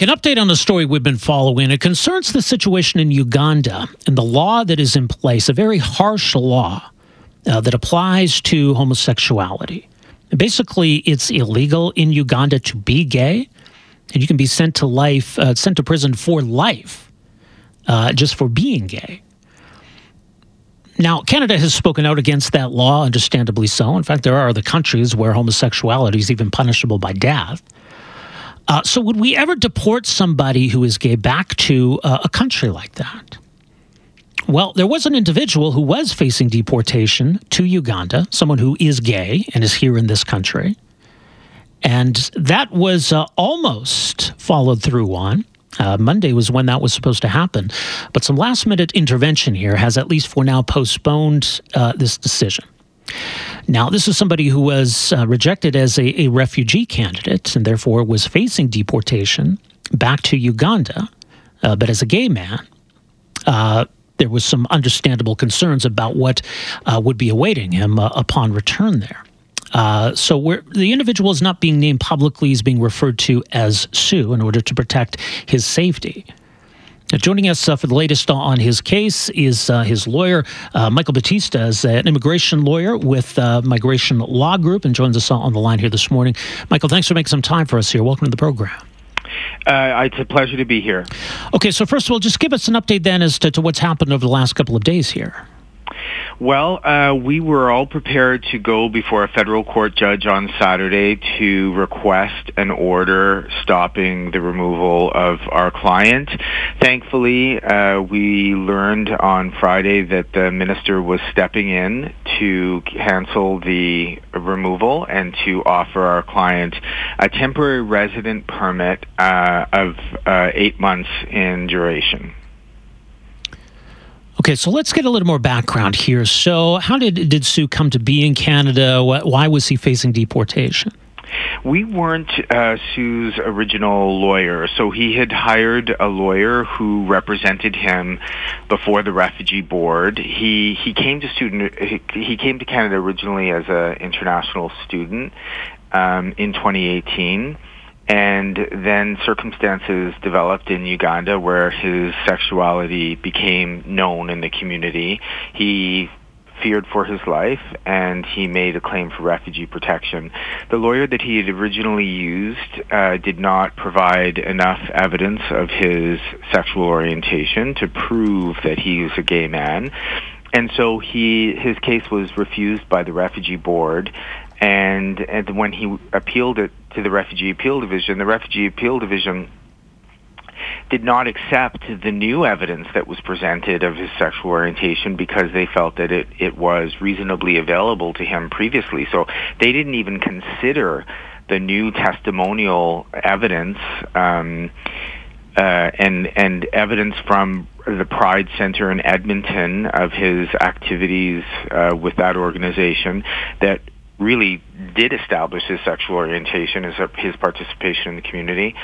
An update on the story we've been following. It concerns the situation in Uganda and the law that is in place, a very harsh law uh, that applies to homosexuality. Basically, it's illegal in Uganda to be gay, and you can be sent to life, uh, sent to prison for life, uh, just for being gay. Now, Canada has spoken out against that law, understandably so. In fact, there are other countries where homosexuality is even punishable by death. Uh, so, would we ever deport somebody who is gay back to uh, a country like that? Well, there was an individual who was facing deportation to Uganda, someone who is gay and is here in this country. And that was uh, almost followed through on. Uh, Monday was when that was supposed to happen. But some last minute intervention here has, at least for now, postponed uh, this decision. Now, this is somebody who was uh, rejected as a, a, refugee candidate and therefore was facing deportation back to Uganda. Uh, but as a gay man, uh, there was some understandable concerns about what uh, would be awaiting him uh, upon return there. Uh, so the individual is not being named publicly; is being referred to as Sue in order to protect his safety. Now, joining us uh, for the latest on his case is uh, his lawyer, uh, Michael Battista, is an immigration lawyer with uh, Migration Law Group, and joins us on the line here this morning. Michael, thanks for making some time for us here. Welcome to the program. Uh, it's a pleasure to be here. Okay, so first of all, just give us an update then as to, to what's happened over the last couple of days here. Well, uh, we were all prepared to go before a federal court judge on Saturday to request an order stopping the removal of our client. Thankfully, uh, we learned on Friday that the minister was stepping in to cancel the removal and to offer our client a temporary resident permit uh, of uh, eight months in duration. Okay, so let's get a little more background here. So, how did did Sue come to be in Canada? Why was he facing deportation? We weren't uh, Sue's original lawyer, so he had hired a lawyer who represented him before the refugee board. He he came to student he, came to Canada originally as an international student um, in 2018 and then circumstances developed in Uganda where his sexuality became known in the community. He feared for his life and he made a claim for refugee protection. The lawyer that he had originally used uh, did not provide enough evidence of his sexual orientation to prove that he was a gay man. And so he his case was refused by the refugee board and, and when he appealed it to the Refugee Appeal Division, the Refugee Appeal Division did not accept the new evidence that was presented of his sexual orientation because they felt that it, it was reasonably available to him previously. So they didn't even consider the new testimonial evidence um, uh, and and evidence from the Pride Center in Edmonton of his activities uh, with that organization that really did establish his sexual orientation, his, his participation in the community.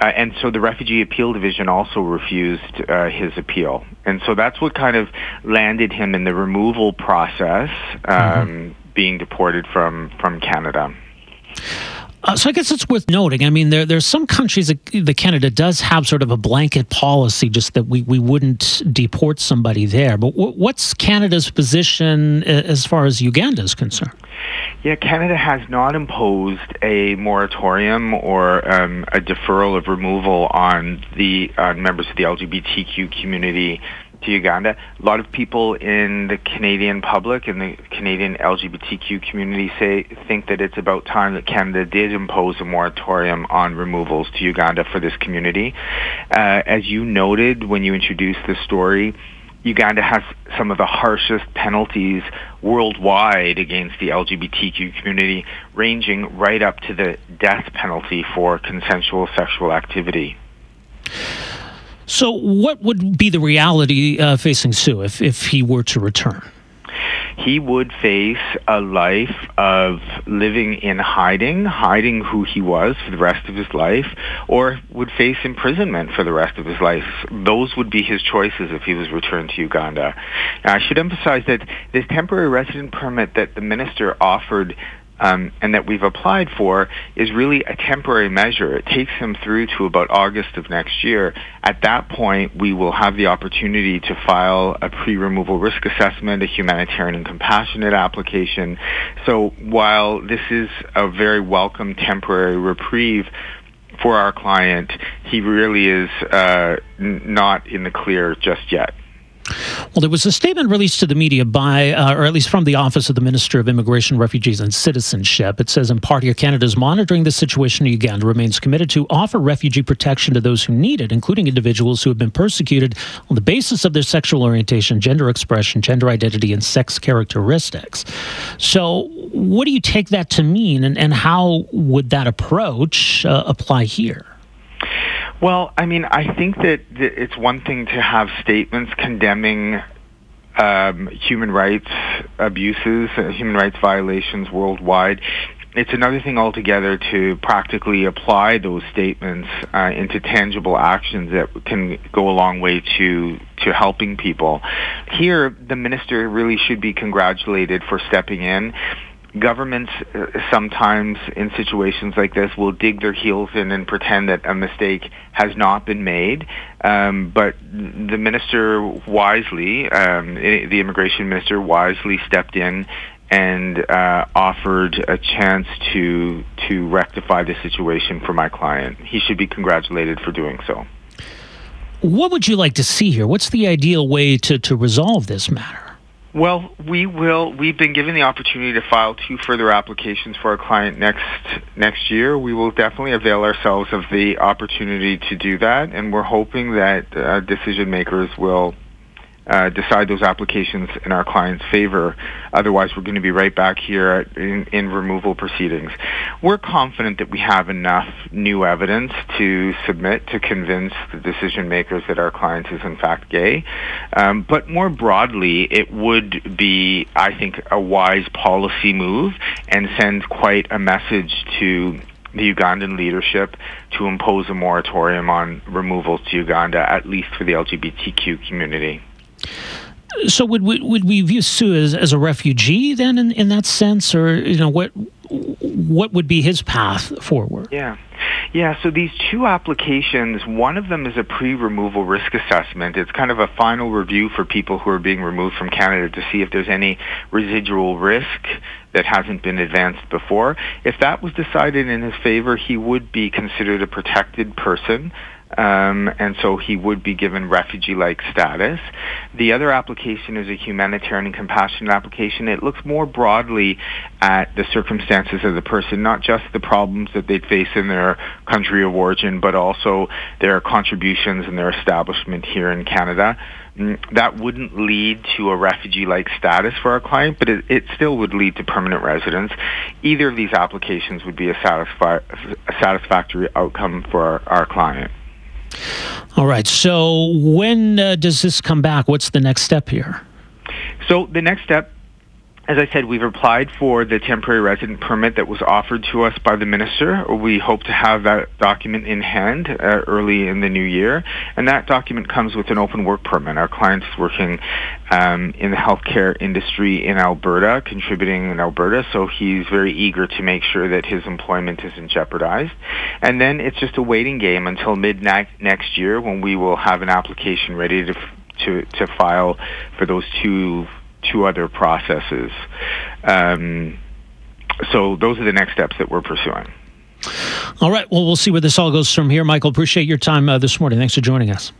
Uh, and so the Refugee Appeal Division also refused uh, his appeal. And so that's what kind of landed him in the removal process, um, mm-hmm. being deported from, from Canada. Uh, so I guess it's worth noting. I mean, there there's some countries that, that, Canada does have sort of a blanket policy, just that we, we wouldn't deport somebody there. But w- what's Canada's position as far as Uganda is concerned? Yeah, Canada has not imposed a moratorium or um, a deferral of removal on the members of the LGBTQ community to Uganda. A lot of people in the Canadian public and the Canadian LGBTQ community say think that it's about time that Canada did impose a moratorium on removals to Uganda for this community. Uh, as you noted when you introduced the story, Uganda has some of the harshest penalties worldwide against the LGBTQ community, ranging right up to the death penalty for consensual sexual activity. So, what would be the reality uh, facing Sue if, if he were to return? He would face a life of living in hiding, hiding who he was for the rest of his life, or would face imprisonment for the rest of his life. Those would be his choices if he was returned to Uganda. Now, I should emphasize that this temporary resident permit that the minister offered um, and that we've applied for is really a temporary measure. It takes him through to about August of next year. At that point, we will have the opportunity to file a pre-removal risk assessment, a humanitarian and compassionate application. So while this is a very welcome temporary reprieve, for our client, he really is uh, n- not in the clear just yet. Well, there was a statement released to the media by, uh, or at least from the Office of the Minister of Immigration, Refugees and Citizenship. It says, in part, Air Canada is monitoring the situation in Uganda, remains committed to offer refugee protection to those who need it, including individuals who have been persecuted on the basis of their sexual orientation, gender expression, gender identity, and sex characteristics. So, what do you take that to mean, and, and how would that approach uh, apply here? Well, I mean, I think that it's one thing to have statements condemning um, human rights abuses, uh, human rights violations worldwide. It's another thing altogether to practically apply those statements uh, into tangible actions that can go a long way to to helping people. Here, the minister really should be congratulated for stepping in governments uh, sometimes in situations like this will dig their heels in and pretend that a mistake has not been made. Um, but the minister wisely, um, the immigration minister wisely stepped in and uh, offered a chance to to rectify the situation for my client. He should be congratulated for doing so. What would you like to see here? What's the ideal way to, to resolve this matter? Well, we will. We've been given the opportunity to file two further applications for our client next next year. We will definitely avail ourselves of the opportunity to do that, and we're hoping that uh, decision makers will uh, decide those applications in our client's favor. Otherwise, we're going to be right back here in, in, removal proceedings. We're confident that we have enough new evidence to submit to convince the decision makers that our client is in fact gay. Um, but more broadly, it would be, I think, a wise policy move and send quite a message to the Ugandan leadership to impose a moratorium on removals to Uganda, at least for the LGBTQ community. So would we, would we view Sue as, as a refugee then in, in that sense, or you know what what would be his path forward? Yeah. Yeah, so these two applications, one of them is a pre-removal risk assessment. It's kind of a final review for people who are being removed from Canada to see if there's any residual risk that hasn't been advanced before. If that was decided in his favor, he would be considered a protected person um, and so he would be given refugee-like status. The other application is a humanitarian and compassionate application. It looks more broadly at the circumstances of the person, not just the problems that they'd face in their country of origin, but also their contributions and their establishment here in Canada. Mm, that wouldn't lead to a refugee-like status for our client, but it, it, still would lead to permanent residence. Either of these applications would be a, satisfi- a satisfactory outcome for our, our client. All right. So when uh, does this come back? What's the next step here? So the next step as I said, we've applied for the temporary resident permit that was offered to us by the minister. We hope to have that document in hand uh, early in the new year, and that document comes with an open work permit. Our client is working um, in the healthcare industry in Alberta, contributing in Alberta, so he's very eager to make sure that his employment isn't jeopardized. And then it's just a waiting game until mid next year when we will have an application ready to to to file for those two two other processes. Um, so those are the next steps that we're pursuing. All right. Well, we'll see where this all goes from here. Michael, appreciate your time uh, this morning. Thanks for joining us.